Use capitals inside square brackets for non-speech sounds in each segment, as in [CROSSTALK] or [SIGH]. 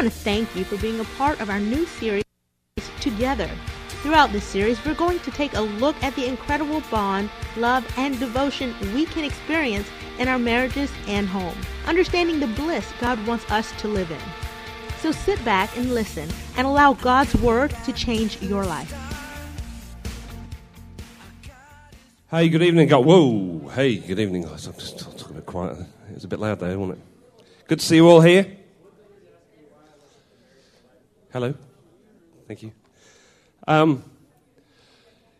want to thank you for being a part of our new series, Twogether. Throughout this series, we're going to take a look at the incredible bond, love, and devotion we can experience in our marriages and home, understanding the bliss God wants us to live in. So sit back and listen and allow God's Word to change your life. Hey, good evening. God. Whoa. Hey, good evening, guys. I'm just talking a bit quiet. It was a bit loud there, wasn't it? Good to see you all here. Hello. Thank you. Um,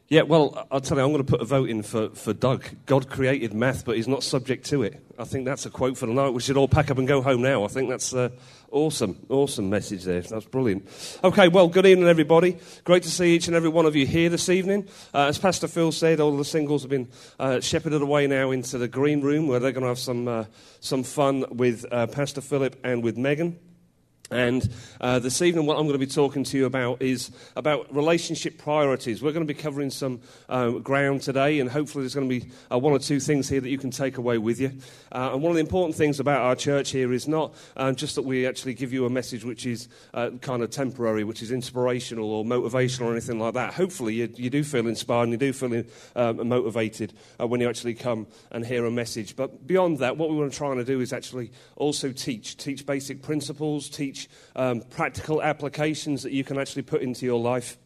yeah, well, I'll tell you, I'm going to put a vote in for, for Doug. God created math, but he's not subject to it. I think that's a quote for the night. We should all pack up and go home now. I think that's uh, awesome, awesome message there. That's brilliant. Okay, well, good evening, everybody. Great to see each and every one of you here this evening. Uh, as Pastor Phil said, all the singles have been uh, shepherded away now into the green room where they're going to have some, uh, some fun with uh, Pastor Philip and with Megan. And uh, this evening, what I'm going to be talking to you about is about relationship priorities. We're going to be covering some uh, ground today, and hopefully, there's going to be uh, one or two things here that you can take away with you. Uh, and one of the important things about our church here is not um, just that we actually give you a message which is uh, kind of temporary, which is inspirational or motivational or anything like that. Hopefully, you, you do feel inspired and you do feel um, motivated uh, when you actually come and hear a message. But beyond that, what we want to try and do is actually also teach, teach basic principles, teach teach um, practical applications that you can actually put into your life.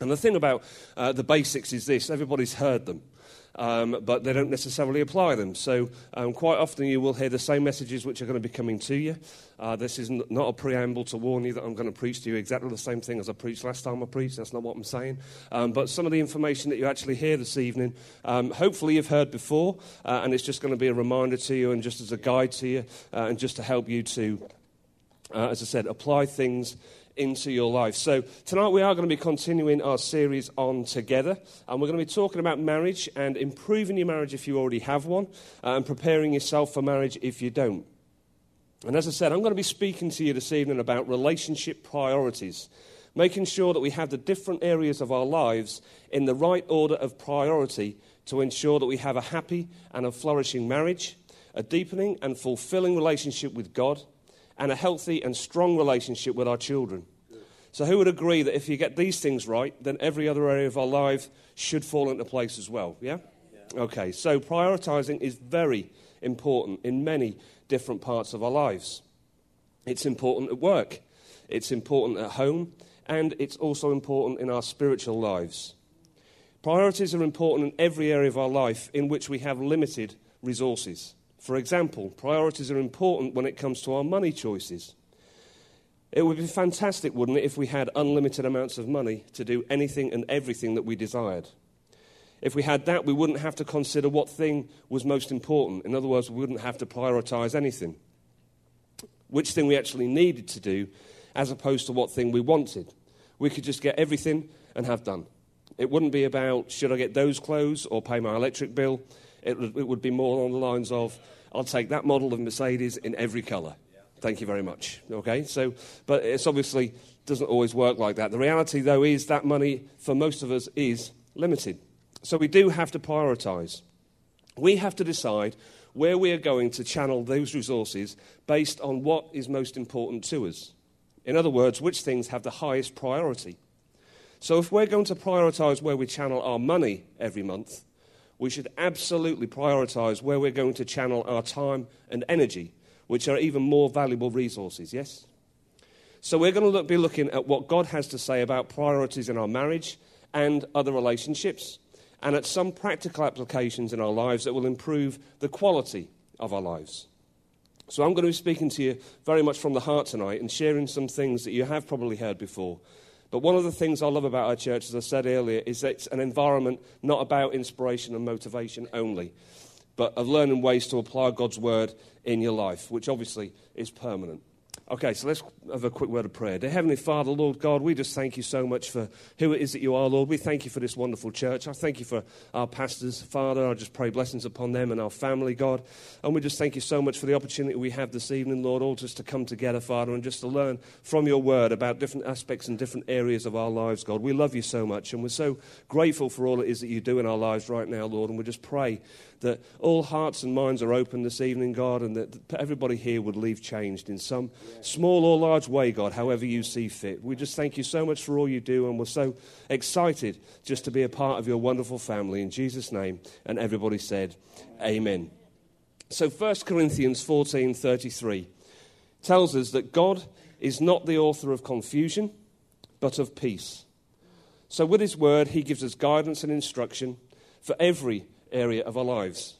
And the thing about uh, the basics is this everybody's heard them. Um, but they don't necessarily apply them. So, um, quite often you will hear the same messages which are going to be coming to you. Uh, this is not a preamble to warn you that I'm going to preach to you exactly the same thing as I preached last time I preached. That's not what I'm saying. Um, but some of the information that you actually hear this evening, um, hopefully you've heard before, uh, and it's just going to be a reminder to you and just as a guide to you uh, and just to help you to uh, as I said, apply things into your life. So, tonight we are going to be continuing our series on Twogether, and we're going to be talking about marriage and improving your marriage if you already have one, uh, and preparing yourself for marriage if you don't. And as I said, I'm going to be speaking to you this evening about relationship priorities, making sure that we have the different areas of our lives in the right order of priority to ensure that we have a happy and a flourishing marriage, a deepening and fulfilling relationship with God and a healthy and strong relationship with our children. So, who would agree that if you get these things right, then every other area of our life should fall into place as well? Yeah? yeah? Okay, so prioritizing is very important in many different parts of our lives. It's important at work, it's important at home, and it's also important in our spiritual lives. Priorities are important in every area of our life in which we have limited resources. For example, priorities are important when it comes to our money choices. It would be fantastic, wouldn't it, if we had unlimited amounts of money to do anything and everything that we desired? If we had that, we wouldn't have to consider what thing was most important. In other words, we wouldn't have to prioritize anything. Which thing we actually needed to do, as opposed to what thing we wanted. We could just get everything and have done. It wouldn't be about should I get those clothes or pay my electric bill. It, it would be more along the lines of I'll take that model of Mercedes in every colour. Thank you very much. Okay, so, but it's obviously doesn't always work like that. The reality, though, is that money for most of us is limited. So we do have to prioritise. We have to decide where we are going to channel those resources based on what is most important to us. In other words, which things have the highest priority. So if we're going to prioritise where we channel our money every month, we should absolutely prioritize where we're going to channel our time and energy, which are even more valuable resources, yes? So we're going to look, be looking at what God has to say about priorities in our marriage and other relationships, and at some practical applications in our lives that will improve the quality of our lives. So I'm going to be speaking to you very much from the heart tonight and sharing some things that you have probably heard before but one of the things I love about our church, as I said earlier, is that it's an environment not about inspiration and motivation only, but of learning ways to apply God's word in your life, which obviously is permanent. Okay, so let's have a quick word of prayer. Dear Heavenly Father, Lord God, we just thank you so much for who it is that you are, Lord. We thank you for this wonderful church. I thank you for our pastors, Father. I just pray blessings upon them and our family, God. And we just thank you so much for the opportunity we have this evening, Lord, all just to come together, Father, and just to learn from your word about different aspects and different areas of our lives, God. We love you so much, and we're so grateful for all it is that you do in our lives right now, Lord. And we just pray that all hearts and minds are open this evening, God, and that everybody here would leave changed in some small or large way, God, however you see fit. We just thank you so much for all you do, and we're so excited just to be a part of your wonderful family. In Jesus' name, and everybody said, Amen. So 1 Corinthians 14:33 tells us that God is not the author of confusion, but of peace. So, with His Word, He gives us guidance and instruction for every area of our lives.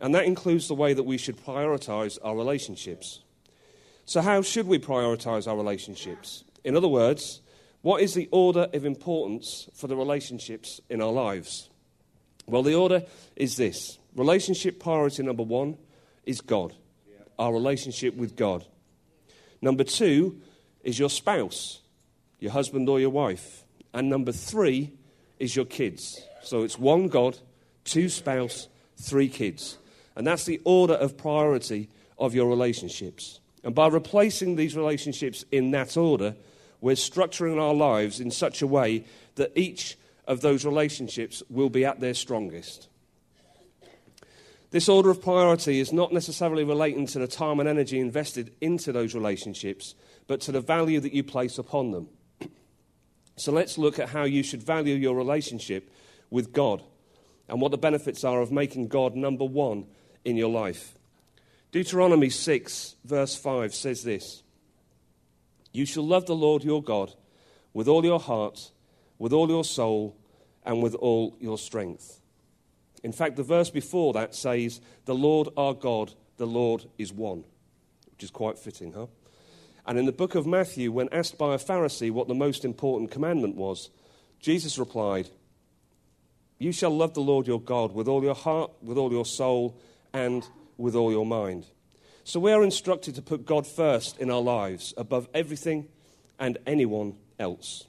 And that includes the way that we should prioritize our relationships. So, how should we prioritize our relationships? In other words, what is the order of importance for the relationships in our lives? Well, the order is this relationship priority number one is God, our relationship with God. Number two is your spouse, your husband or your wife. And number three is your kids. So it's one God, two spouse, three kids. And that's the order of priority of your relationships. And by replacing these relationships in that order, we're structuring our lives in such a way that each of those relationships will be at their strongest. This order of priority is not necessarily relating to the time and energy invested into those relationships, but to the value that you place upon them. [CLEARS THROAT] So let's look at how you should value your relationship with God and what the benefits are of making God number one in your life. Deuteronomy 6, verse 5 says this You shall love the Lord your God with all your heart, with all your soul, and with all your strength. In fact, the verse before that says, The Lord our God, the Lord is one, which is quite fitting, huh? And in the book of Matthew, when asked by a Pharisee what the most important commandment was, Jesus replied, You shall love the Lord your God with all your heart, with all your soul, and with all your mind. So we are instructed to put God first in our lives above everything and anyone else.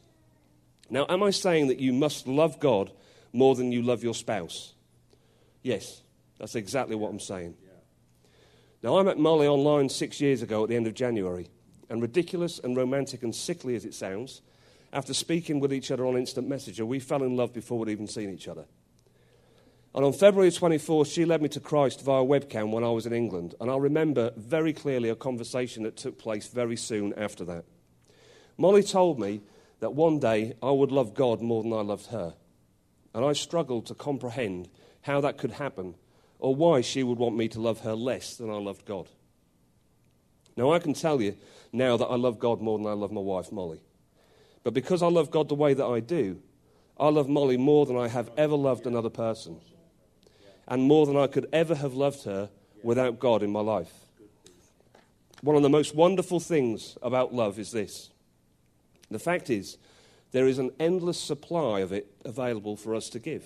Now, am I saying that you must love God more than you love your spouse? Yes, that's exactly what I'm saying. Now, I met Molly online six years ago at the end of January and ridiculous and romantic and sickly as it sounds, after speaking with each other on Instant Messenger, we fell in love before we'd even seen each other. And on February 24th, she led me to Christ via webcam when I was in England. And I remember very clearly a conversation that took place very soon after that. Molly told me that one day I would love God more than I loved her. And I struggled to comprehend how that could happen or why she would want me to love her less than I loved God. Now, I can tell you now that I love God more than I love my wife, Molly. But because I love God the way that I do, I love Molly more than I have ever loved another person, and more than I could ever have loved her without God in my life. One of the most wonderful things about love is this the fact is, there is an endless supply of it available for us to give.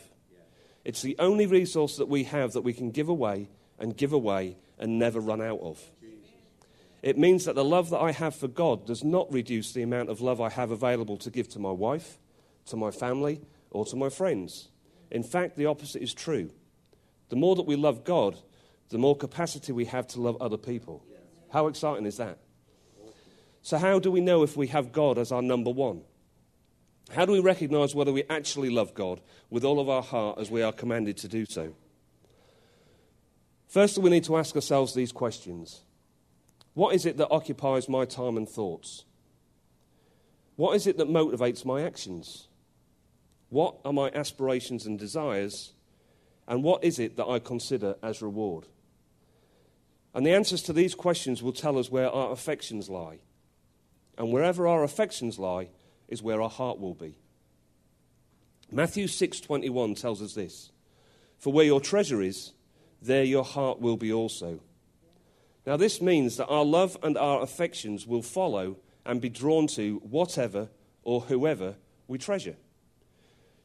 It's the only resource that we have that we can give away and give away and never run out of. It means that the love that I have for God does not reduce the amount of love I have available to give to my wife, to my family, or to my friends. In fact, the opposite is true. The more that we love God, the more capacity we have to love other people. How exciting is that? So, how do we know if we have God as our number one? How do we recognize whether we actually love God with all of our heart as we are commanded to do so? Firstly, we need to ask ourselves these questions what is it that occupies my time and thoughts? What is it that motivates my actions? What are my aspirations and desires? And what is it that I consider as reward? And the answers to these questions will tell us where our affections lie. And wherever our affections lie is where our heart will be. Matthew 6:21 tells us this: For where your treasure is, there your heart will be also. Now, this means that our love and our affections will follow and be drawn to whatever or whoever we treasure.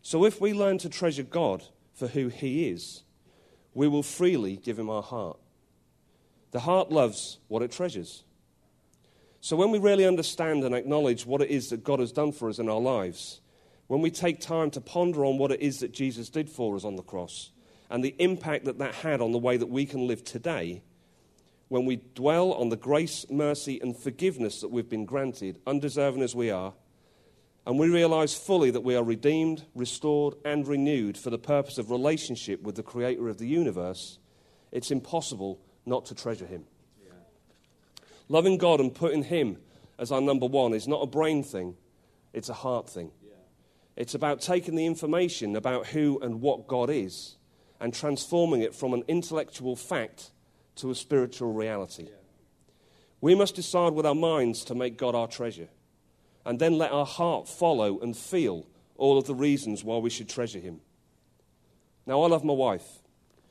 So, if we learn to treasure God for who He is, we will freely give Him our heart. The heart loves what it treasures. So, when we really understand and acknowledge what it is that God has done for us in our lives, when we take time to ponder on what it is that Jesus did for us on the cross and the impact that that had on the way that we can live today, when we dwell on the grace, mercy, and forgiveness that we've been granted, undeserving as we are, and we realize fully that we are redeemed, restored, and renewed for the purpose of relationship with the Creator of the universe, it's impossible not to treasure Him. Yeah. Loving God and putting Him as our number one is not a brain thing, it's a heart thing. Yeah. It's about taking the information about who and what God is and transforming it from an intellectual fact to a spiritual reality. We must decide with our minds to make God our treasure and then let our heart follow and feel all of the reasons why we should treasure him. Now, I love my wife.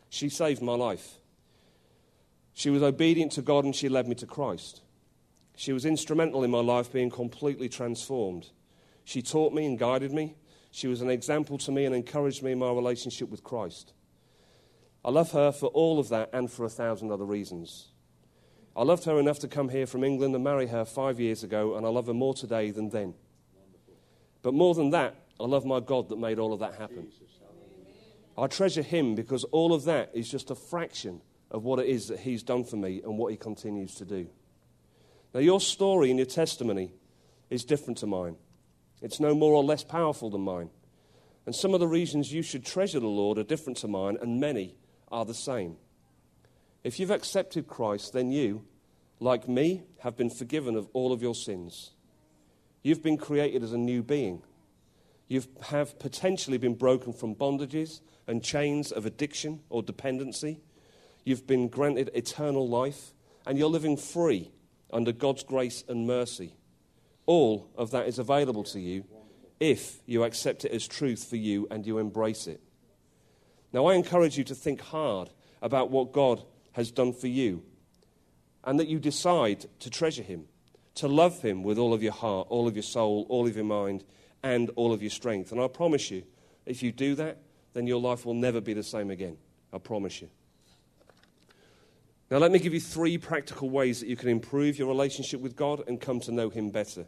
She saved my life. She was obedient to God and she led me to Christ. She was instrumental in my life being completely transformed. She taught me and guided me. She was an example to me and encouraged me in my relationship with Christ. I love her for all of that and for a thousand other reasons. I loved her enough to come here from England and marry her five years ago, and I love her more today than then. But more than that, I love my God that made all of that happen. I treasure Him because all of that is just a fraction of what it is that He's done for me and what He continues to do. Now, your story and your testimony is different to mine. It's no more or less powerful than mine. And some of the reasons you should treasure the Lord are different to mine, and many are the same. If you've accepted Christ, then you, like me, have been forgiven of all of your sins. You've been created as a new being. You have potentially been broken from bondages and chains of addiction or dependency. You've been granted eternal life, and you're living free under God's grace and mercy. All of that is available to you if you accept it as truth for you and you embrace it. Now, I encourage you to think hard about what God has done for you. And that you decide to treasure him, to love him with all of your heart, all of your soul, all of your mind, and all of your strength. And I promise you, if you do that, then your life will never be the same again. I promise you. Now, let me give you three practical ways that you can improve your relationship with God and come to know Him better.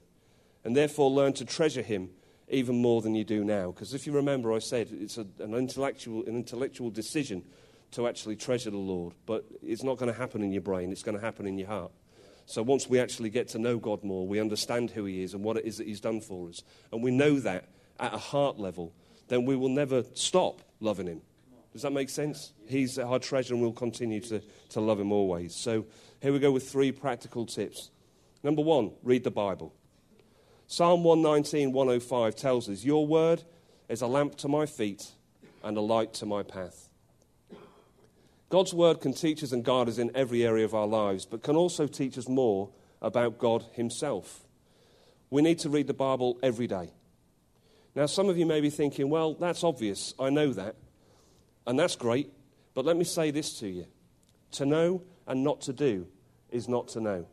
And therefore, learn to treasure Him even more than you do now. Because if you remember, I said it's a, an, intellectual, an intellectual decision to actually treasure the Lord. But it's not going to happen in your brain, it's going to happen in your heart. So once we actually get to know God more, we understand who He is and what it is that He's done for us, and we know that at a heart level, then we will never stop loving Him. Does that make sense? He's our treasure and we'll continue to, to love Him always. So here we go with three practical tips. Number one, read the Bible. Psalm 119, 105 tells us, Your word is a lamp to my feet and a light to my path. God's word can teach us and guide us in every area of our lives, but can also teach us more about God Himself. We need to read the Bible every day. Now, some of you may be thinking, well, that's obvious. I know that. And that's great. But let me say this to you to know and not to do is not to know.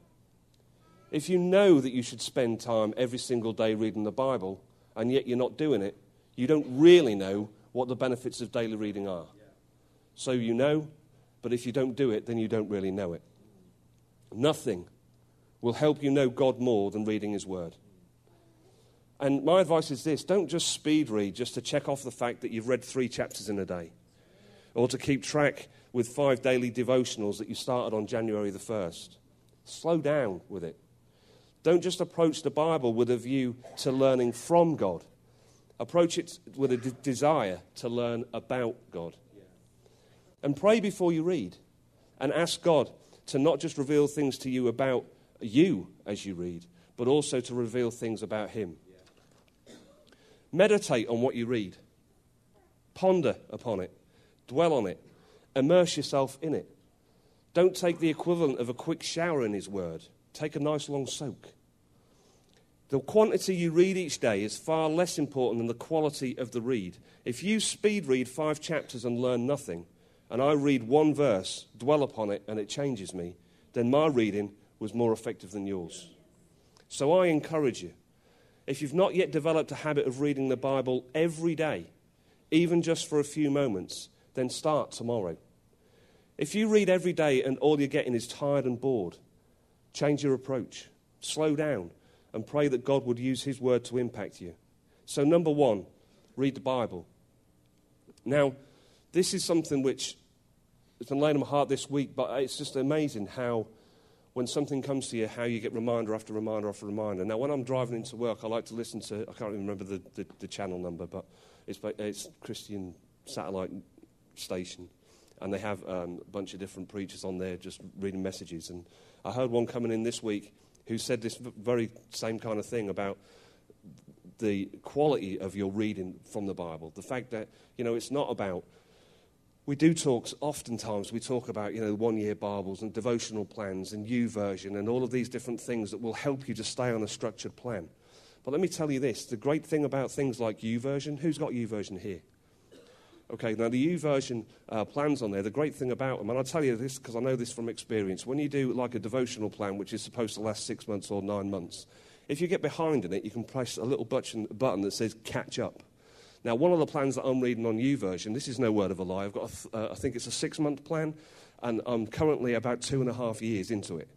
If you know that you should spend time every single day reading the Bible, and yet you're not doing it, you don't really know what the benefits of daily reading are. So you know but if you don't do it, then you don't really know it. Nothing will help you know God more than reading His Word. And my advice is this don't just speed read just to check off the fact that you've read three chapters in a day, or to keep track with five daily devotionals that you started on January the 1st. Slow down with it. Don't just approach the Bible with a view to learning from God. Approach it with a de- desire to learn about God. And pray before you read. And ask God to not just reveal things to you about you as you read, but also to reveal things about Him. Meditate on what you read, ponder upon it, dwell on it, immerse yourself in it. Don't take the equivalent of a quick shower in His Word, take a nice long soak. The quantity you read each day is far less important than the quality of the read. If you speed read five chapters and learn nothing, and I read one verse, dwell upon it, and it changes me, then my reading was more effective than yours. So I encourage you, if you've not yet developed a habit of reading the Bible every day, even just for a few moments, then start tomorrow. If you read every day and all you're getting is tired and bored, change your approach, slow down, and pray that God would use His word to impact you. So, number one, read the Bible. Now, this is something which it's been laid on my heart this week, but it's just amazing how when something comes to you, how you get reminder after reminder after reminder. Now, when I'm driving into work, I like to listen to, I can't even remember the, the, the channel number, but it's, it's Christian satellite station. And they have um, a bunch of different preachers on there just reading messages. And I heard one coming in this week who said this very same kind of thing about the quality of your reading from the Bible. The fact that, you know, it's not about we do talk, oftentimes we talk about, you know, one year Bibles and devotional plans and YouVersion and all of these different things that will help you to stay on a structured plan. But let me tell you this the great thing about things like YouVersion, who's got YouVersion here? Okay, now the YouVersion uh, plans on there, the great thing about them, and I'll tell you this because I know this from experience, when you do like a devotional plan, which is supposed to last six months or nine months, if you get behind in it, you can press a little button, button that says catch up. Now, one of the plans that I'm reading on YouVersion, this is no word of a lie, I've got, th- uh, I think it's a six month plan, and I'm currently about two and a half years into it.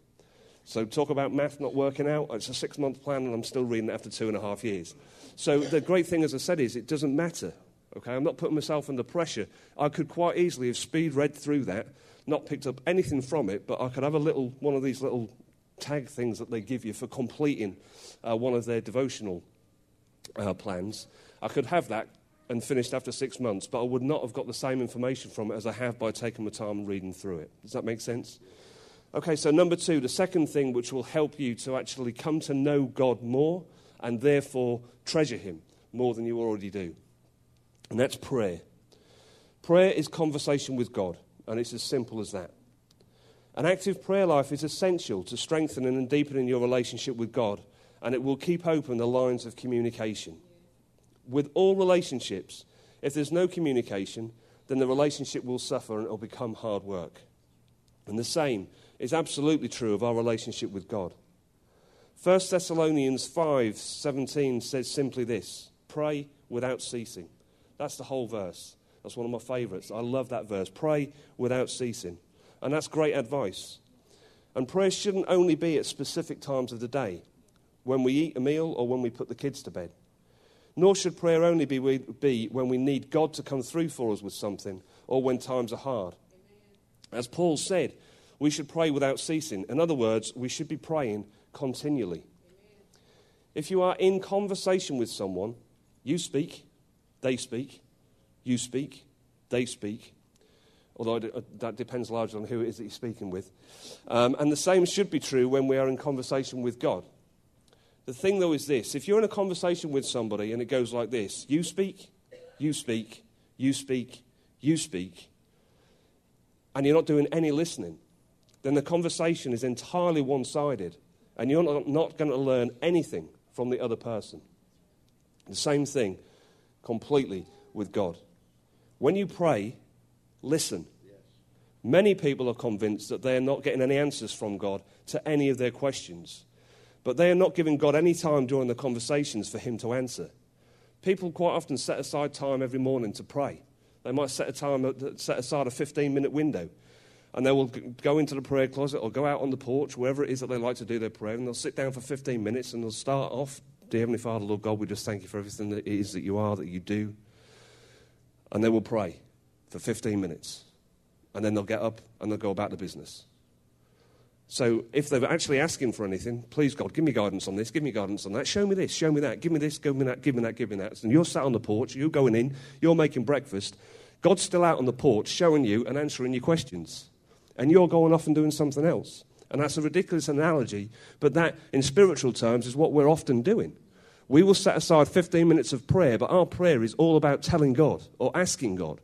So, talk about math not working out. It's a six month plan, and I'm still reading it after two and a half years. So, the great thing, as I said, is it doesn't matter. Okay, I'm not putting myself under pressure. I could quite easily have speed read through that, not picked up anything from it, but I could have a little one of these little tag things that they give you for completing uh, one of their devotional uh, plans. I could have that and finished after six months, but I would not have got the same information from it as I have by taking my time and reading through it. Does that make sense? Okay, so number two, the second thing which will help you to actually come to know God more and therefore treasure Him more than you already do. And that's prayer. Prayer is conversation with God, and it's as simple as that. An active prayer life is essential to strengthening and deepening your relationship with God, and it will keep open the lines of communication with all relationships, if there's no communication, then the relationship will suffer and it'll become hard work. And the same is absolutely true of our relationship with God. 1 Thessalonians 5:17 says simply this, pray without ceasing. That's the whole verse. That's one of my favorites. I love that verse. Pray without ceasing. And that's great advice. And prayer shouldn't only be at specific times of the day, when we eat a meal or when we put the kids to bed. Nor should prayer only be, be when we need God to come through for us with something or when times are hard. As Paul said, we should pray without ceasing. In other words, we should be praying continually. If you are in conversation with someone, you speak, they speak, you speak, they speak. Although uh, that depends largely on who it is that you're speaking with. Um, and the same should be true when we are in conversation with God. The thing, though, is this if you're in a conversation with somebody and it goes like this you speak, you speak, you speak, you speak, and you're not doing any listening, then the conversation is entirely one sided and you're not, not going to learn anything from the other person. The same thing completely with God. When you pray, listen. Many people are convinced that they are not getting any answers from God to any of their questions. But they are not giving God any time during the conversations for Him to answer. People quite often set aside time every morning to pray. They might set, a time, set aside a 15 minute window and they will go into the prayer closet or go out on the porch, wherever it is that they like to do their prayer, and they'll sit down for 15 minutes and they'll start off, Dear Heavenly Father, Lord God, we just thank you for everything that it is that you are, that you do. And they will pray for 15 minutes. And then they'll get up and they'll go about the business. So if they're actually asking for anything, please God, give me guidance on this, give me guidance on that, show me this, show me that, give me this, give me that, give me that, give me that. And you're sat on the porch, you're going in, you're making breakfast. God's still out on the porch showing you and answering your questions. And you're going off and doing something else. And that's a ridiculous analogy, but that, in spiritual terms, is what we're often doing. We will set aside 15 minutes of prayer, but our prayer is all about telling God or asking God.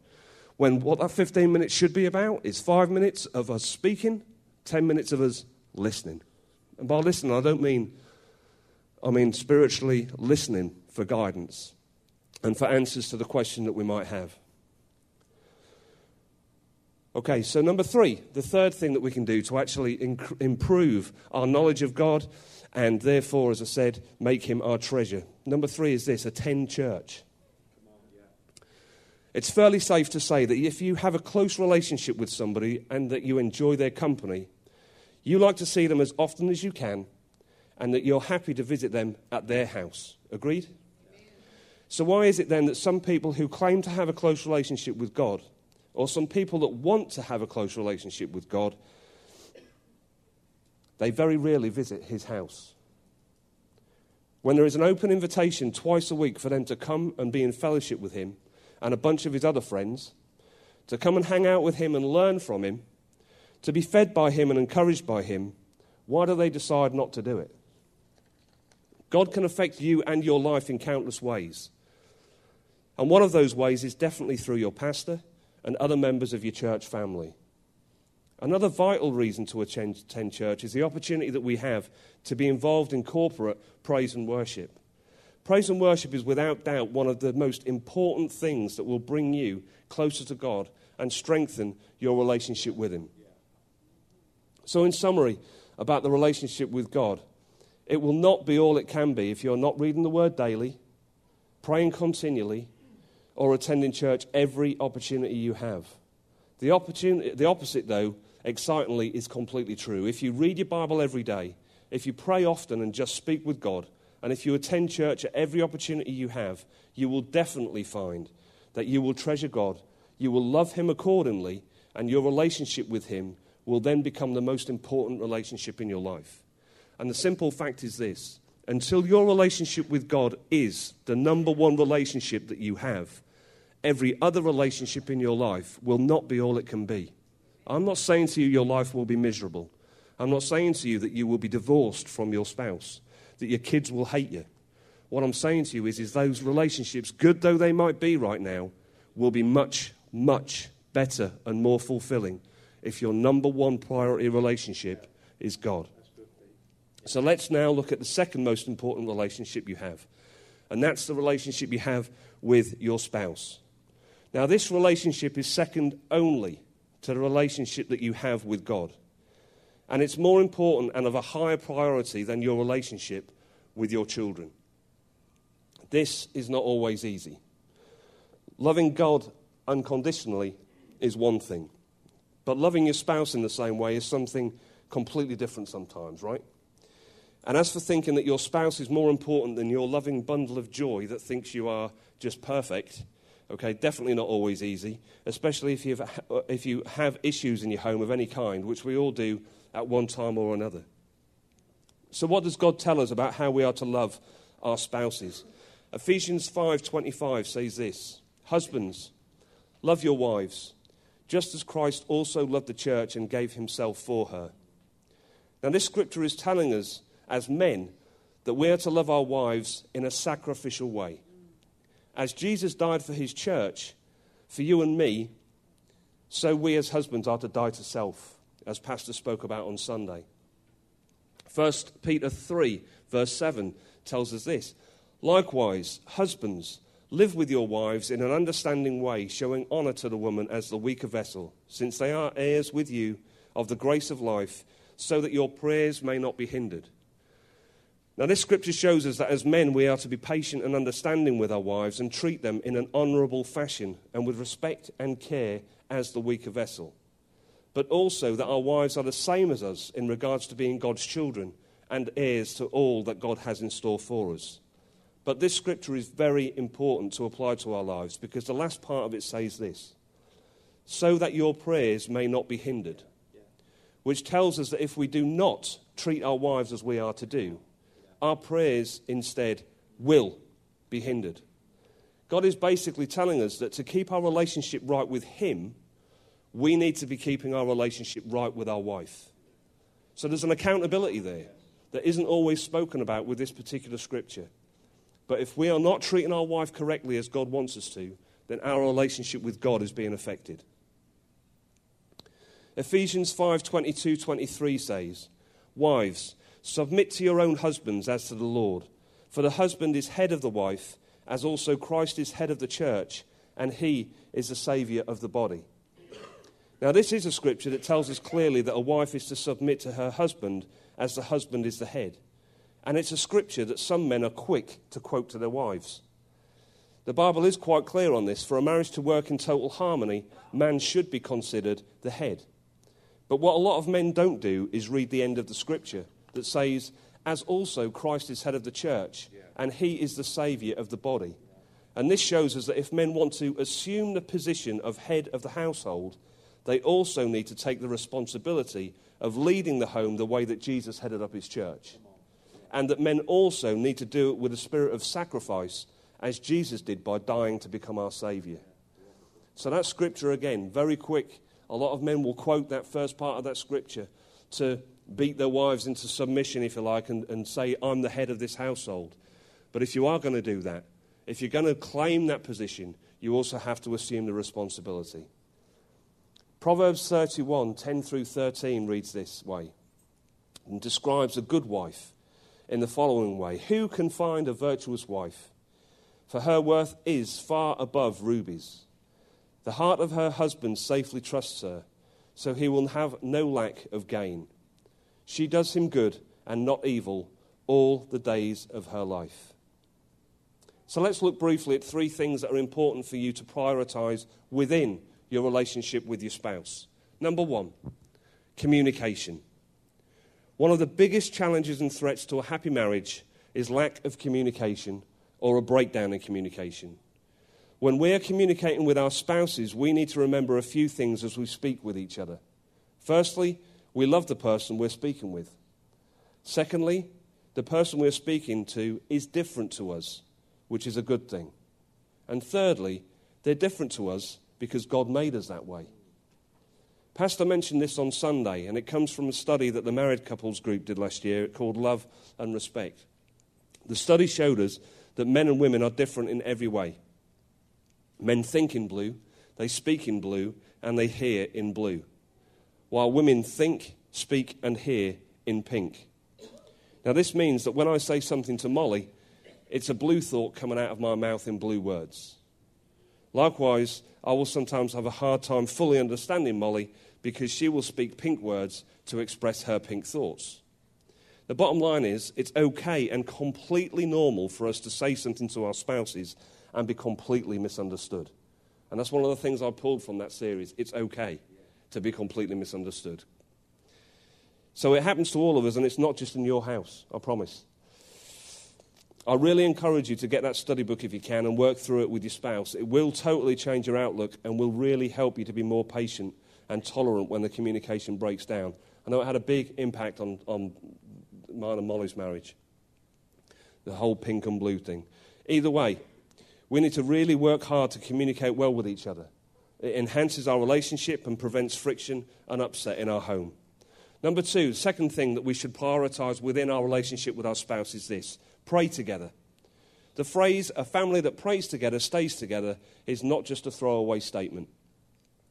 When what that 15 minutes should be about is five minutes of us speaking 10 minutes of us listening. And by listening, I don't mean, I mean spiritually listening for guidance and for answers to the question that we might have. Okay, so number three, the third thing that we can do to actually inc- improve our knowledge of God and therefore, as I said, make him our treasure. Number three is this attend church. It's fairly safe to say that if you have a close relationship with somebody and that you enjoy their company, you like to see them as often as you can and that you're happy to visit them at their house. Agreed? So, why is it then that some people who claim to have a close relationship with God, or some people that want to have a close relationship with God, they very rarely visit his house. When there is an open invitation twice a week for them to come and be in fellowship with him and a bunch of his other friends, to come and hang out with him and learn from him, to be fed by him and encouraged by him, why do they decide not to do it? God can affect you and your life in countless ways. And one of those ways is definitely through your pastor and other members of your church family. Another vital reason to attend, church is the opportunity that we have to be involved in corporate praise and worship. Praise and worship is without doubt one of the most important things that will bring you closer to God and strengthen your relationship with Him. So, in summary, about the relationship with God, it will not be all it can be if you're not reading the Word daily, praying continually, or attending church every opportunity you have. The, opportunity, the opposite, though, excitingly is completely true. If you read your Bible every day, if you pray often and just speak with God, and if you attend church at every opportunity you have, you will definitely find that you will treasure God, you will love Him accordingly, and your relationship with Him will then become the most important relationship in your life. And the simple fact is this until your relationship with God is the number one relationship that you have, every other relationship in your life will not be all it can be. I'm not saying to you your life will be miserable. I'm not saying to you that you will be divorced from your spouse, that your kids will hate you. What I'm saying to you is, is those relationships, good though they might be right now, will be much, much better and more fulfilling if your number one priority relationship is God. So let's now look at the second most important relationship you have, and that's the relationship you have with your spouse. Now, this relationship is second only to the relationship that you have with God. And it's more important and of a higher priority than your relationship with your children. This is not always easy. Loving God unconditionally is one thing, but loving your spouse in the same way is something completely different sometimes, right? And as for thinking that your spouse is more important than your loving bundle of joy that thinks you are just perfect, Okay, definitely not always easy, especially if, you've, if you have issues in your home of any kind, which we all do at one time or another. So, what does God tell us about how we are to love our spouses? Ephesians 5:25 says this: Husbands, love your wives, just as Christ also loved the church and gave himself for her. Now, this scripture is telling us, as men, that we are to love our wives in a sacrificial way as Jesus died for his church, for you and me, so we as husbands are to die to self, as Pastor spoke about on Sunday. 1 Peter 3, verse 7 tells us this Likewise, husbands, live with your wives in an understanding way, showing honor to the woman as the weaker vessel, since they are heirs with you of the grace of life, so that your prayers may not be hindered. Now, this scripture shows us that as men, we are to be patient and understanding with our wives and treat them in an honourable fashion and with respect and care as the weaker vessel. But also that our wives are the same as us in regards to being God's children and heirs to all that God has in store for us. But this scripture is very important to apply to our lives because the last part of it says this so that your prayers may not be hindered, which tells us that if we do not treat our wives as we are to do, our prayers instead will be hindered. God is basically telling us that to keep our relationship right with Him, we need to be keeping our relationship right with our wife. So there's an accountability there that isn't always spoken about with this particular scripture. But if we are not treating our wife correctly as God wants us to, then our relationship with God is being affected. Ephesians 5:22 23 says, "Wives, Submit to your own husbands as to the Lord. For the husband is head of the wife, as also Christ is head of the church, and he is the Saviour of the body. Now, this is a scripture that tells us clearly that a wife is to submit to her husband as the husband is the head. And it's a scripture that some men are quick to quote to their wives. The Bible is quite clear on this. For a marriage to work in total harmony, man should be considered the head. But what a lot of men don't do is read the end of the scripture that says, as also Christ is head of the church, and he is the Saviour of the body. And this shows us that if men want to assume the position of head of the household, they also need to take the responsibility of leading the home the way that Jesus headed up his church. And that men also need to do it with a spirit of sacrifice, as Jesus did by dying to become our Savior. So, that scripture again, very quick. A lot of men will quote that first part of that scripture to beat their wives into submission, if you like, and, and say, I'm the head of this household. But if you are going to do that, if you're going to claim that position, you also have to assume the responsibility. Proverbs 31, 10 through 13 reads this way and describes a good wife in the following way Who can find a virtuous wife? For her worth is far above rubies. The heart of her husband safely trusts her, so he will have no lack of gain. She does him good and not evil all the days of her life. So let's look briefly at three things that are important for you to prioritize within your relationship with your spouse. Number one, communication. One of the biggest challenges and threats to a happy marriage is lack of communication or a breakdown in communication. When we are communicating with our spouses, we need to remember a few things as we speak with each other. Firstly, we love the person we're speaking with. Secondly, the person we're speaking to is different to us, which is a good thing. And thirdly, they're different to us because God made us that way. Pastor mentioned this on Sunday, and it comes from a study that the married couples group did last year called Love and Respect. The study showed us that men and women are different in every way. Men think in blue, they speak in blue, and they hear in blue while women think, speak, and hear in pink. Now, this means that when I say something to Molly, it's a blue thought coming out of my mouth in blue words. Likewise, I will sometimes have a hard time fully understanding Molly because she will speak pink words to express her pink thoughts. The bottom line is, it's okay and completely normal for us to say something to our spouses and be completely misunderstood. And that's one of the things I pulled from that series. It's okay to be completely misunderstood. So it happens to all of us, and it's not just in your house, I promise. I really encourage you to get that study book if you can and work through it with your spouse. It will totally change your outlook and will really help you to be more patient and tolerant when the communication breaks down. I know it had a big impact on, on mine and Molly's marriage, the whole pink and blue thing. Either way, we need to really work hard to communicate well with each other. It enhances our relationship and prevents friction and upset in our home. Number two, the second thing that we should prioritize within our relationship with our spouse is this pray together. The phrase, a family that prays together stays together, is not just a throwaway statement.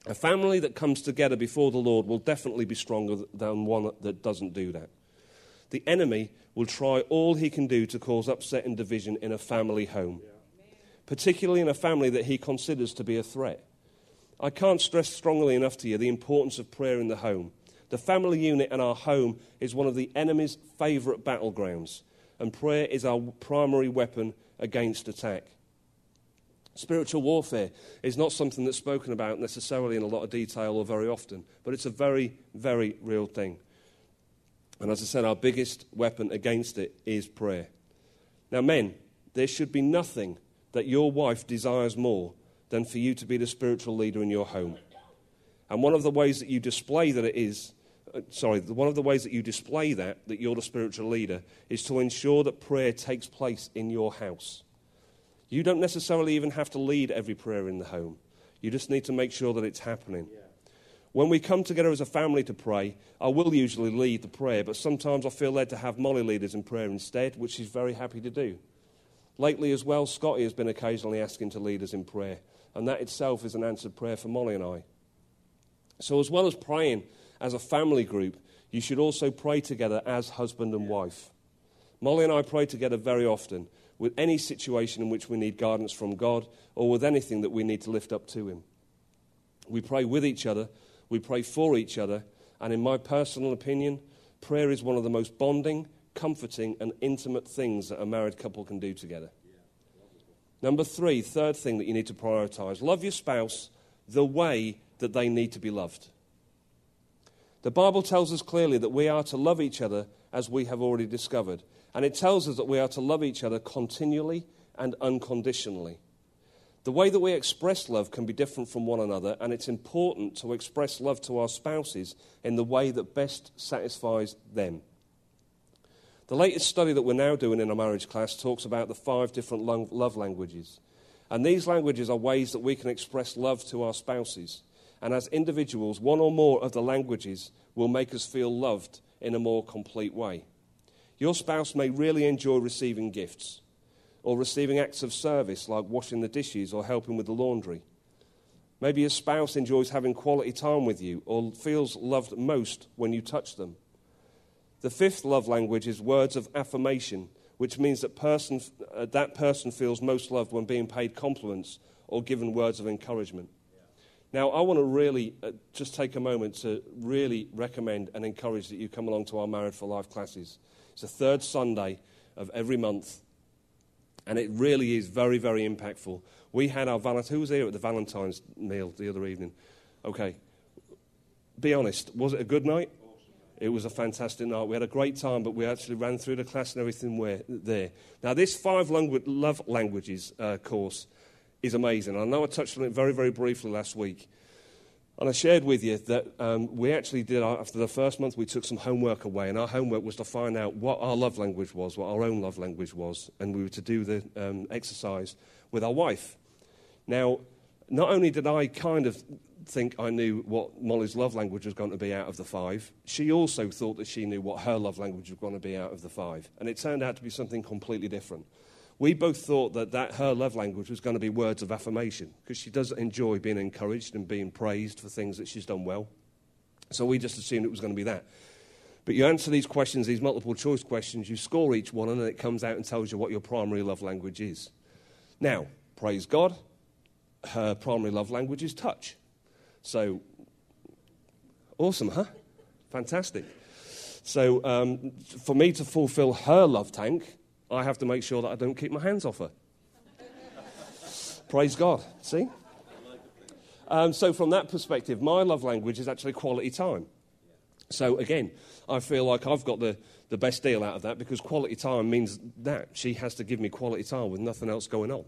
A family that comes together before the Lord will definitely be stronger than one that doesn't do that. The enemy will try all he can do to cause upset and division in a family home, particularly in a family that he considers to be a threat. I can't stress strongly enough to you the importance of prayer in the home. The family unit and our home is one of the enemy's favourite battlegrounds, and prayer is our primary weapon against attack. Spiritual warfare is not something that's spoken about necessarily in a lot of detail or very often, but it's a very, very real thing. And as I said, our biggest weapon against it is prayer. Now, men, there should be nothing that your wife desires more than for you to be the spiritual leader in your home. And one of the ways that you display that it is, uh, sorry, one of the ways that you display that, that you're the spiritual leader, is to ensure that prayer takes place in your house. You don't necessarily even have to lead every prayer in the home. You just need to make sure that it's happening. Yeah. When we come together as a family to pray, I will usually lead the prayer, but sometimes I feel led to have Molly lead us in prayer instead, which she's very happy to do. Lately, as well, Scotty has been occasionally asking to lead us in prayer and that itself is an answered prayer for Molly and I. So, as well as praying as a family group, you should also pray together as husband and wife. Molly and I pray together very often with any situation in which we need guidance from God or with anything that we need to lift up to Him. We pray with each other, we pray for each other, and in my personal opinion, prayer is one of the most bonding, comforting, and intimate things that a married couple can do together. Number three, third thing that you need to prioritize love your spouse the way that they need to be loved. The Bible tells us clearly that we are to love each other as we have already discovered. And it tells us that we are to love each other continually and unconditionally. The way that we express love can be different from one another, and it's important to express love to our spouses in the way that best satisfies them. The latest study that we're now doing in our marriage class talks about the five different love languages. And these languages are ways that we can express love to our spouses. And as individuals, one or more of the languages will make us feel loved in a more complete way. Your spouse may really enjoy receiving gifts or receiving acts of service like washing the dishes or helping with the laundry. Maybe your spouse enjoys having quality time with you or feels loved most when you touch them. The fifth love language is words of affirmation, which means that person, uh, that person feels most loved when being paid compliments or given words of encouragement. Now, I want to really uh, just take a moment to really recommend and encourage that you come along to our Married for Life classes. It's the third Sunday of every month, and it really is very, very impactful. We had our Valentine's, who was here at the Valentine's meal the other evening? Okay. Be honest, was it a good night? It was a fantastic night. We had a great time, but we actually ran through the class and everything there. Now, this five langu- love languages uh, course is amazing. I know I touched on it very, very briefly last week. And I shared with you that um, we actually did, after the first month, we took some homework away. And our homework was to find out what our love language was, what our own love language was. And we were to do the um, exercise with our wife. Now, not only did I kind of think I knew what Molly's love language was going to be out of the five, she also thought that she knew what her love language was going to be out of the five. And it turned out to be something completely different we both thought that, that her love language was going to be words of affirmation because she does enjoy being encouraged and being praised for things that she's done well. So we just assumed it was going to be that. But you answer these questions, these multiple choice questions, you score each one, and then it comes out and tells you what your primary love language is. Now, praise God, her primary love language is touch. So, awesome, huh? Fantastic. So, um, for me to fulfill her love tank, I have to make sure that I don't keep my hands off her. Praise God. See? Um, so, from that perspective, my love language is actually quality time. So, again, I feel like I've got the, the best deal out of that because quality time means that she has to give me quality time with nothing else going on.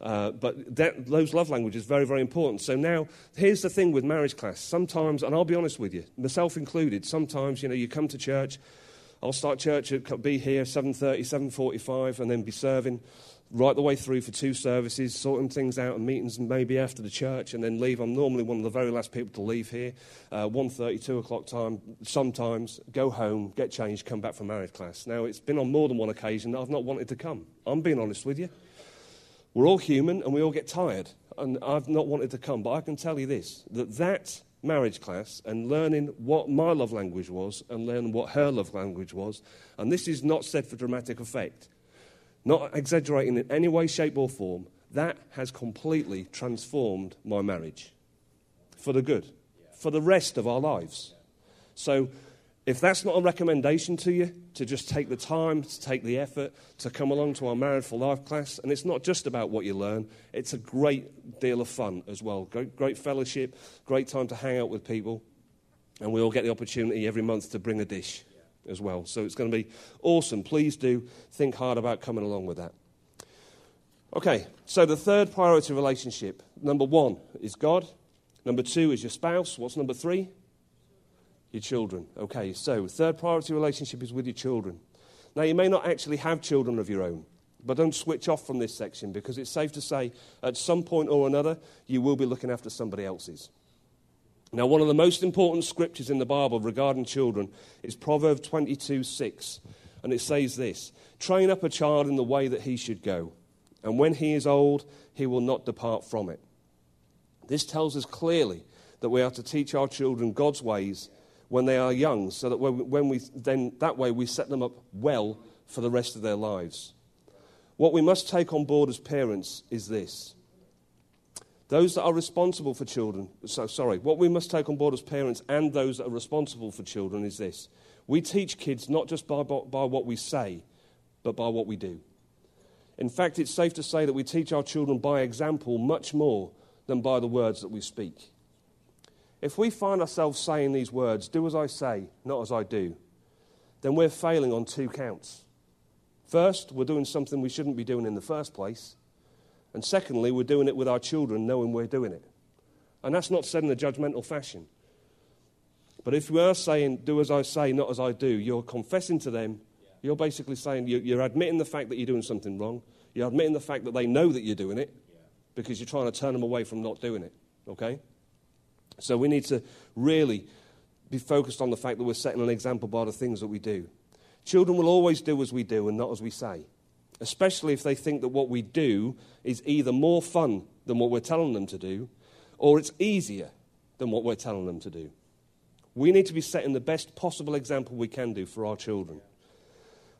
Uh, but that, those love languages very, very important. So now, here's the thing with marriage class. Sometimes, and I'll be honest with you, myself included, sometimes, you know, you come to church I'll start church at be here 7:30, 7:45, and then be serving right the way through for two services, sorting things out and meetings, maybe after the church, and then leave. I'm normally one of the very last people to leave here. Uh, 1.30, 2 o'clock time, sometimes go home, get changed, come back for marriage class. Now, it's been on more than one occasion that I've not wanted to come. I'm being honest with you. We're all human and we all get tired, and I've not wanted to come. But I can tell you this that that marriage class and learning what my love language was and learning what her love language was. And this is not said for dramatic effect, not exaggerating in any way, shape, or form. That has completely transformed my marriage for the good, for the rest of our lives. So if that's not a recommendation to you, to just take the time, to take the effort, to come along to our Married for Life class, and it's not just about what you learn, it's a great deal of fun as well. Great, great fellowship, great time to hang out with people, and we all get the opportunity every month to bring a dish as well. So it's going to be awesome. Please do think hard about coming along with that. Okay, so the third priority relationship number one is God, number two is your spouse. What's number three? Your children. Okay, so third priority relationship is with your children. Now, you may not actually have children of your own, but don't switch off from this section because it's safe to say at some point or another you will be looking after somebody else's. Now, one of the most important scriptures in the Bible regarding children is Proverbs 22 6. And it says this Train up a child in the way that he should go, and when he is old, he will not depart from it. This tells us clearly that we are to teach our children God's ways when they are young, so that when we, then that way we set them up well for the rest of their lives. What we must take on board as parents is this. Those that are responsible for children, so sorry, what we must take on board as parents and those that are responsible for children is this. We teach kids not just by, by what we say, but by what we do. In fact, it's safe to say that we teach our children by example much more than by the words that we speak. If we find ourselves saying these words, do as I say, not as I do, then we're failing on two counts. First, we're doing something we shouldn't be doing in the first place. And secondly, we're doing it with our children knowing we're doing it. And that's not said in a judgmental fashion. But if we are saying, do as I say, not as I do, you're confessing to them. You're basically saying, you're admitting the fact that you're doing something wrong. You're admitting the fact that they know that you're doing it because you're trying to turn them away from not doing it. Okay? So we need to really be focused on the fact that we're setting an example by the things that we do. Children will always do as we do and not as we say, especially if they think that what we do is either more fun than what we're telling them to do or it's easier than what we're telling them to do. We need to be setting the best possible example we can do for our children.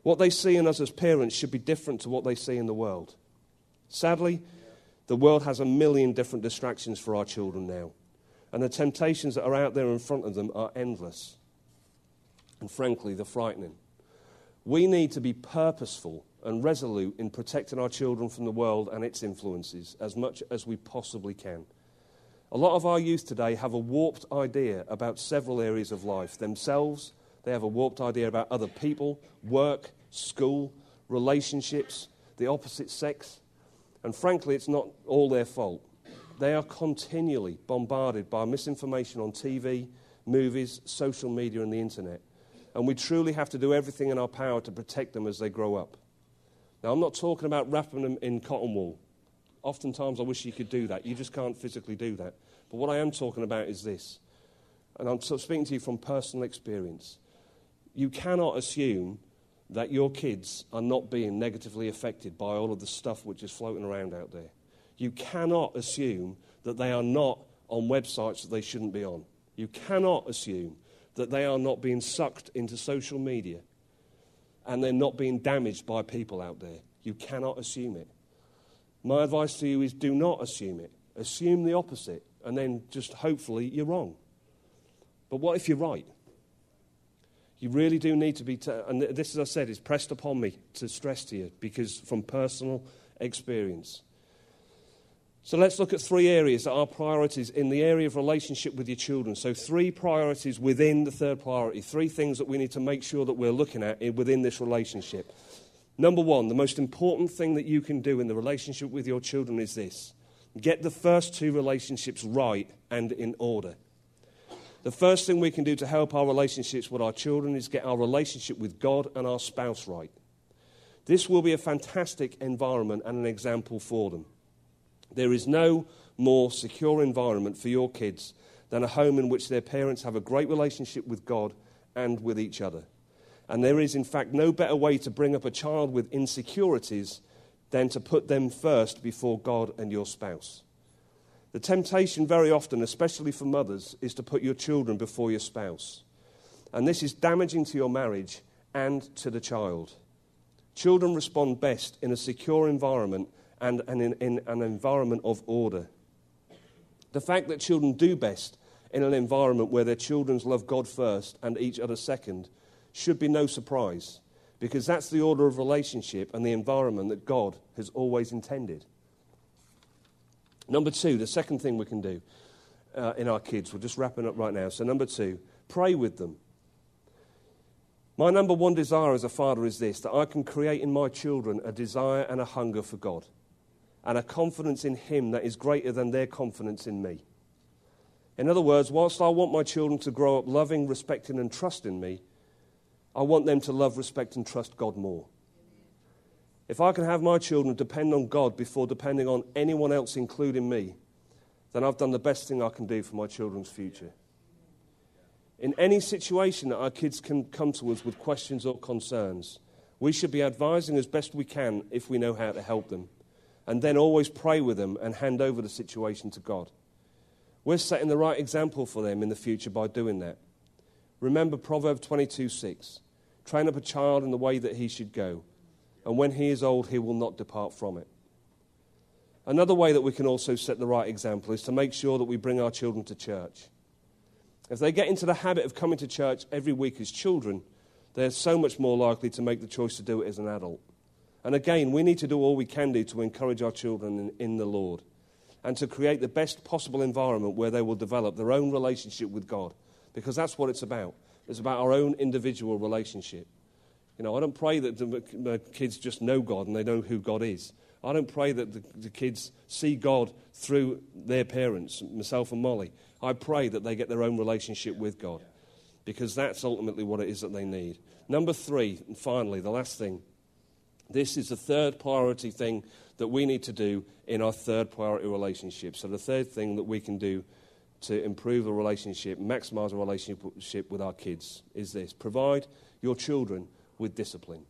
What they see in us as parents should be different to what they see in the world. Sadly, the world has a million different distractions for our children now, and the temptations that are out there in front of them are endless. And frankly, they're frightening. We need to be purposeful and resolute in protecting our children from the world and its influences as much as we possibly can. A lot of our youth today have a warped idea about several areas of life themselves, they have a warped idea about other people, work, school, relationships, the opposite sex. And frankly, it's not all their fault. They are continually bombarded by misinformation on TV, movies, social media, and the internet. And we truly have to do everything in our power to protect them as they grow up. Now, I'm not talking about wrapping them in cotton wool. Oftentimes, I wish you could do that. You just can't physically do that. But what I am talking about is this, and I'm speaking to you from personal experience. You cannot assume that your kids are not being negatively affected by all of the stuff which is floating around out there. You cannot assume that they are not on websites that they shouldn't be on. You cannot assume that they are not being sucked into social media and they're not being damaged by people out there. You cannot assume it. My advice to you is do not assume it. Assume the opposite, and then just hopefully you're wrong. But what if you're right? You really do need to be, t- and this, as I said, is pressed upon me to stress to you because from personal experience. So let's look at three areas that are priorities in the area of relationship with your children. So, three priorities within the third priority, three things that we need to make sure that we're looking at within this relationship. Number one, the most important thing that you can do in the relationship with your children is this get the first two relationships right and in order. The first thing we can do to help our relationships with our children is get our relationship with God and our spouse right. This will be a fantastic environment and an example for them. There is no more secure environment for your kids than a home in which their parents have a great relationship with God and with each other. And there is, in fact, no better way to bring up a child with insecurities than to put them first before God and your spouse. The temptation, very often, especially for mothers, is to put your children before your spouse. And this is damaging to your marriage and to the child. Children respond best in a secure environment and, in, in an environment of order. The fact that children do best in an environment where their children love God first and each other second should be no surprise because that's the order of relationship and the environment that God has always intended. Number two, the second thing we can do uh, in our kids, we're just wrapping up right now. So, number two, pray with them. My number one desire as a father is this that I can create in my children a desire and a hunger for God and a confidence in Him that is greater than their confidence in me. In other words, whilst I want my children to grow up loving, respecting, and trusting me, I want them to love, respect, and trust God more. If I can have my children depend on God before depending on anyone else, including me, then I've done the best thing I can do for my children's future. In any situation that our kids can come to us with questions or concerns, we should be advising as best we can if we know how to help them, and then always pray with them and hand over the situation to God. We're setting the right example for them in the future by doing that. Remember Proverbs 22 6. Train up a child in the way that he should go, and when he is old, he will not depart from it. Another way that we can also set the right example is to make sure that we bring our children to church. If they get into the habit of coming to church every week as children, they're so much more likely to make the choice to do it as an adult. And again, we need to do all we can do to encourage our children in, in the Lord and to create the best possible environment where they will develop their own relationship with God because that's what it's about. It's about our own individual relationship. You know, I don't pray that the kids just know God and they know who God is. I don't pray that the, the kids see God through their parents, myself and Molly. I pray that they get their own relationship with God because that's ultimately what it is that they need. Number three, and finally, the last thing. This is the third priority thing that we need to do in our third priority relationship. So, the third thing that we can do to improve a relationship, maximize a relationship with our kids is this provide your children with discipline.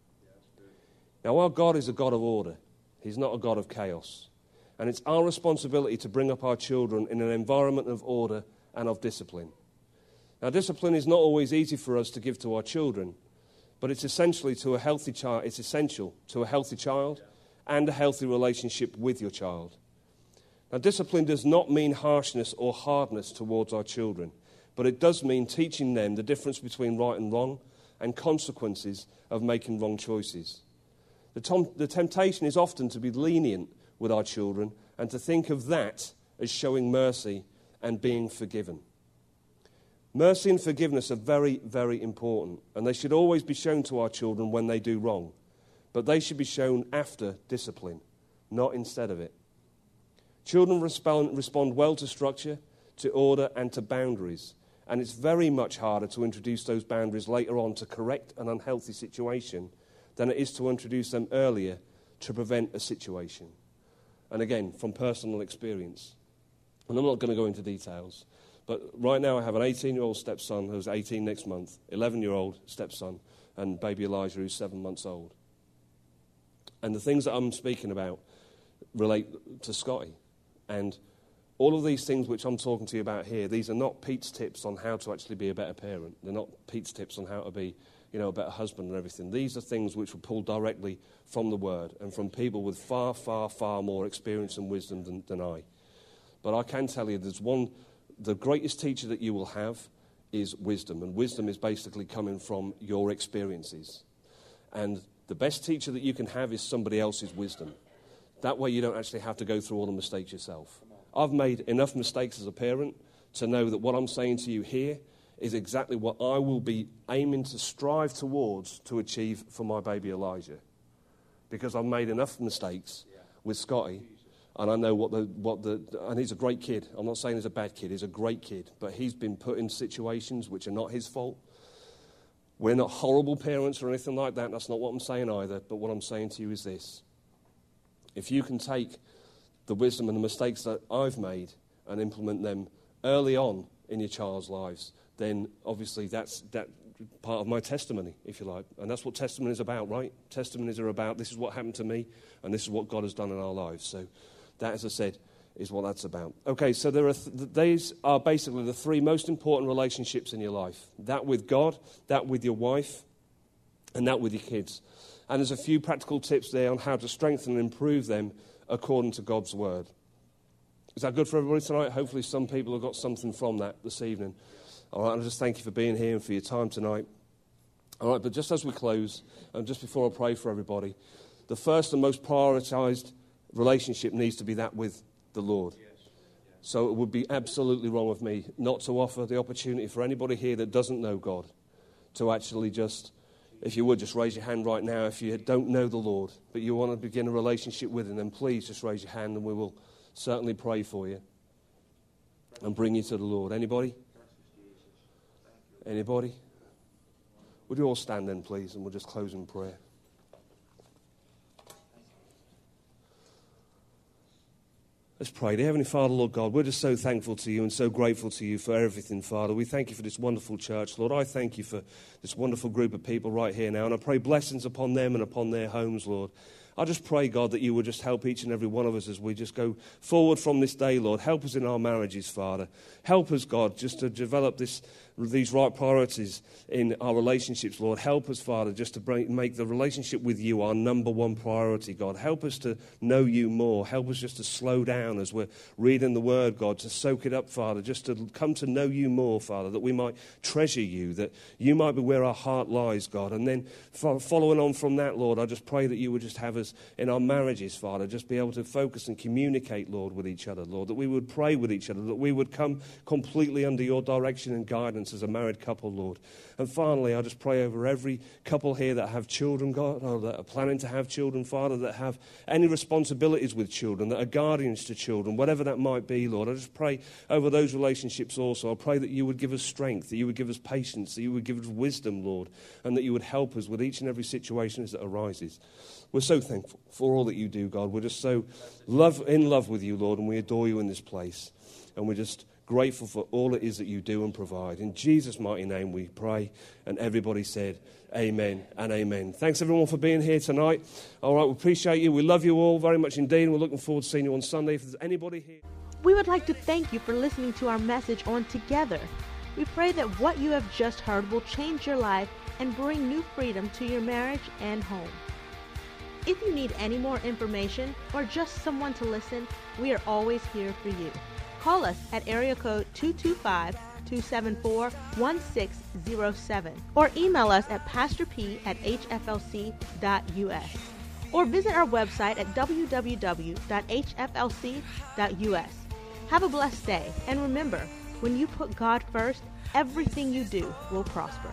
Now, our God is a God of order, He's not a God of chaos. And it's our responsibility to bring up our children in an environment of order and of discipline. Now, discipline is not always easy for us to give to our children, but it's essentially to a healthy child, it's essential to a healthy child and a healthy relationship with your child. Now, discipline does not mean harshness or hardness towards our children, but it does mean teaching them the difference between right and wrong and consequences of making wrong choices. The, tom- the temptation is often to be lenient with our children and to think of that as showing mercy and being forgiven. Mercy and forgiveness are very, very important, and they should always be shown to our children when they do wrong. But they should be shown after discipline, not instead of it. Children respond, well to structure, to order, and to boundaries. And it's very much harder to introduce those boundaries later on to correct an unhealthy situation than it is to introduce them earlier to prevent a situation. And again, from personal experience. And I'm not going to go into details, but right now I have an 18 year old stepson who's 18 next month, 11 year old stepson, and baby Elijah who's seven months old. And the things that I'm speaking about relate to Scotty. And all of these things which I'm talking to you about here, these are not Pete's tips on how to actually be a better parent. They're not Pete's tips on how to be, you know, a better husband and everything. These are things which were pulled directly from the Word and from people with far, far, far more experience and wisdom than, than I. But I can tell you there's one, the greatest teacher that you will have is wisdom. And wisdom is basically coming from your experiences. And the best teacher that you can have is somebody else's wisdom. That way, you don't actually have to go through all the mistakes yourself. I've made enough mistakes as a parent to know that what I'm saying to you here is exactly what I will be aiming to strive towards to achieve for my baby Elijah. Because I've made enough mistakes with Scotty, and I know what the, what the, and he's a great kid. I'm not saying he's a bad kid, he's a great kid, but he's been put in situations which are not his fault. We're not horrible parents or anything like that. That's not what I'm saying either. But what I'm saying to you is this if you can take the wisdom and the mistakes that I've made and implement them early on in your child's lives, then obviously that's that part of my testimony, if you like. And that's what testimony is about, right? Testimonies are about this is what happened to me, and this is what God has done in our lives. So that, as I said, is what that's about. Okay, so there are th- these are basically the three most important relationships in your life that with God, that with your wife, and that with your kids. And there's a few practical tips there on how to strengthen and improve them according to God's word. Is that good for everybody tonight? Hopefully, some people have got something from that this evening. All right, and I just thank you for being here and for your time tonight. All right, but just as we close, and just before I pray for everybody, the first and most prioritized relationship needs to be that with the Lord. So it would be absolutely wrong of me not to offer the opportunity for anybody here that doesn't know God to actually just if you would, just raise your hand right now. If you don't know the Lord, but you want to begin a relationship with Him, then please just raise your hand and we will certainly pray for you and bring you to the Lord. Anybody? Anybody? Would you all stand then, please, and we'll just close in prayer. Let's pray. Dear Heavenly Father, Lord God, we're just so thankful to you and so grateful to you for everything, Father. We thank you for this wonderful church, Lord. I thank you for this wonderful group of people right here now, and I pray blessings upon them and upon their homes, Lord. I just pray, God, that you would just help each and every one of us as we just go forward from this day, Lord. Help us in our marriages, Father. Help us, God, just to develop this these right priorities in our relationships, Lord. Help us, Father, just to make the relationship with you our number one priority, God. Help us to know you more. Help us just to slow down as we're reading the word, God, to soak it up, Father, just to come to know you more, Father, that we might treasure you, that you might be where our heart lies, God. And then following on from that, Lord, I just pray that you would just have us in our marriages, Father, just be able to focus and communicate, Lord, with each other, Lord, that we would pray with each other, that we would come completely under your direction and guidance as a married couple, Lord. And finally, I just pray over every couple here that have children, God, or that are planning to have children, Father, that have any responsibilities with children, that are guardians to children, whatever that might be, Lord. I just pray over those relationships also. I pray that you would give us strength, that you would give us patience, that you would give us wisdom, Lord, and that you would help us with each and every situation as it arises. We're so thankful for all that you do, God. We're just so love, in love with you, Lord, and we adore you in this place. And we're just grateful for all it is that you do and provide. In Jesus' mighty name we pray. And everybody said, Amen and amen. Thanks everyone for being here tonight. All right, we appreciate you. We love you all very much indeed. We're looking forward to seeing you on Sunday. If there's anybody here. We would like to thank you for listening to our message on Twogether. We pray that what you have just heard will change your life and bring new freedom to your marriage and home. If you need any more information or just someone to listen, we are always here for you. Call us at area code 225 274 1607 or email us at pastorp at hflc.us or visit our website at www.hflc.us. Have a blessed day and remember, when you put God first, everything you do will prosper.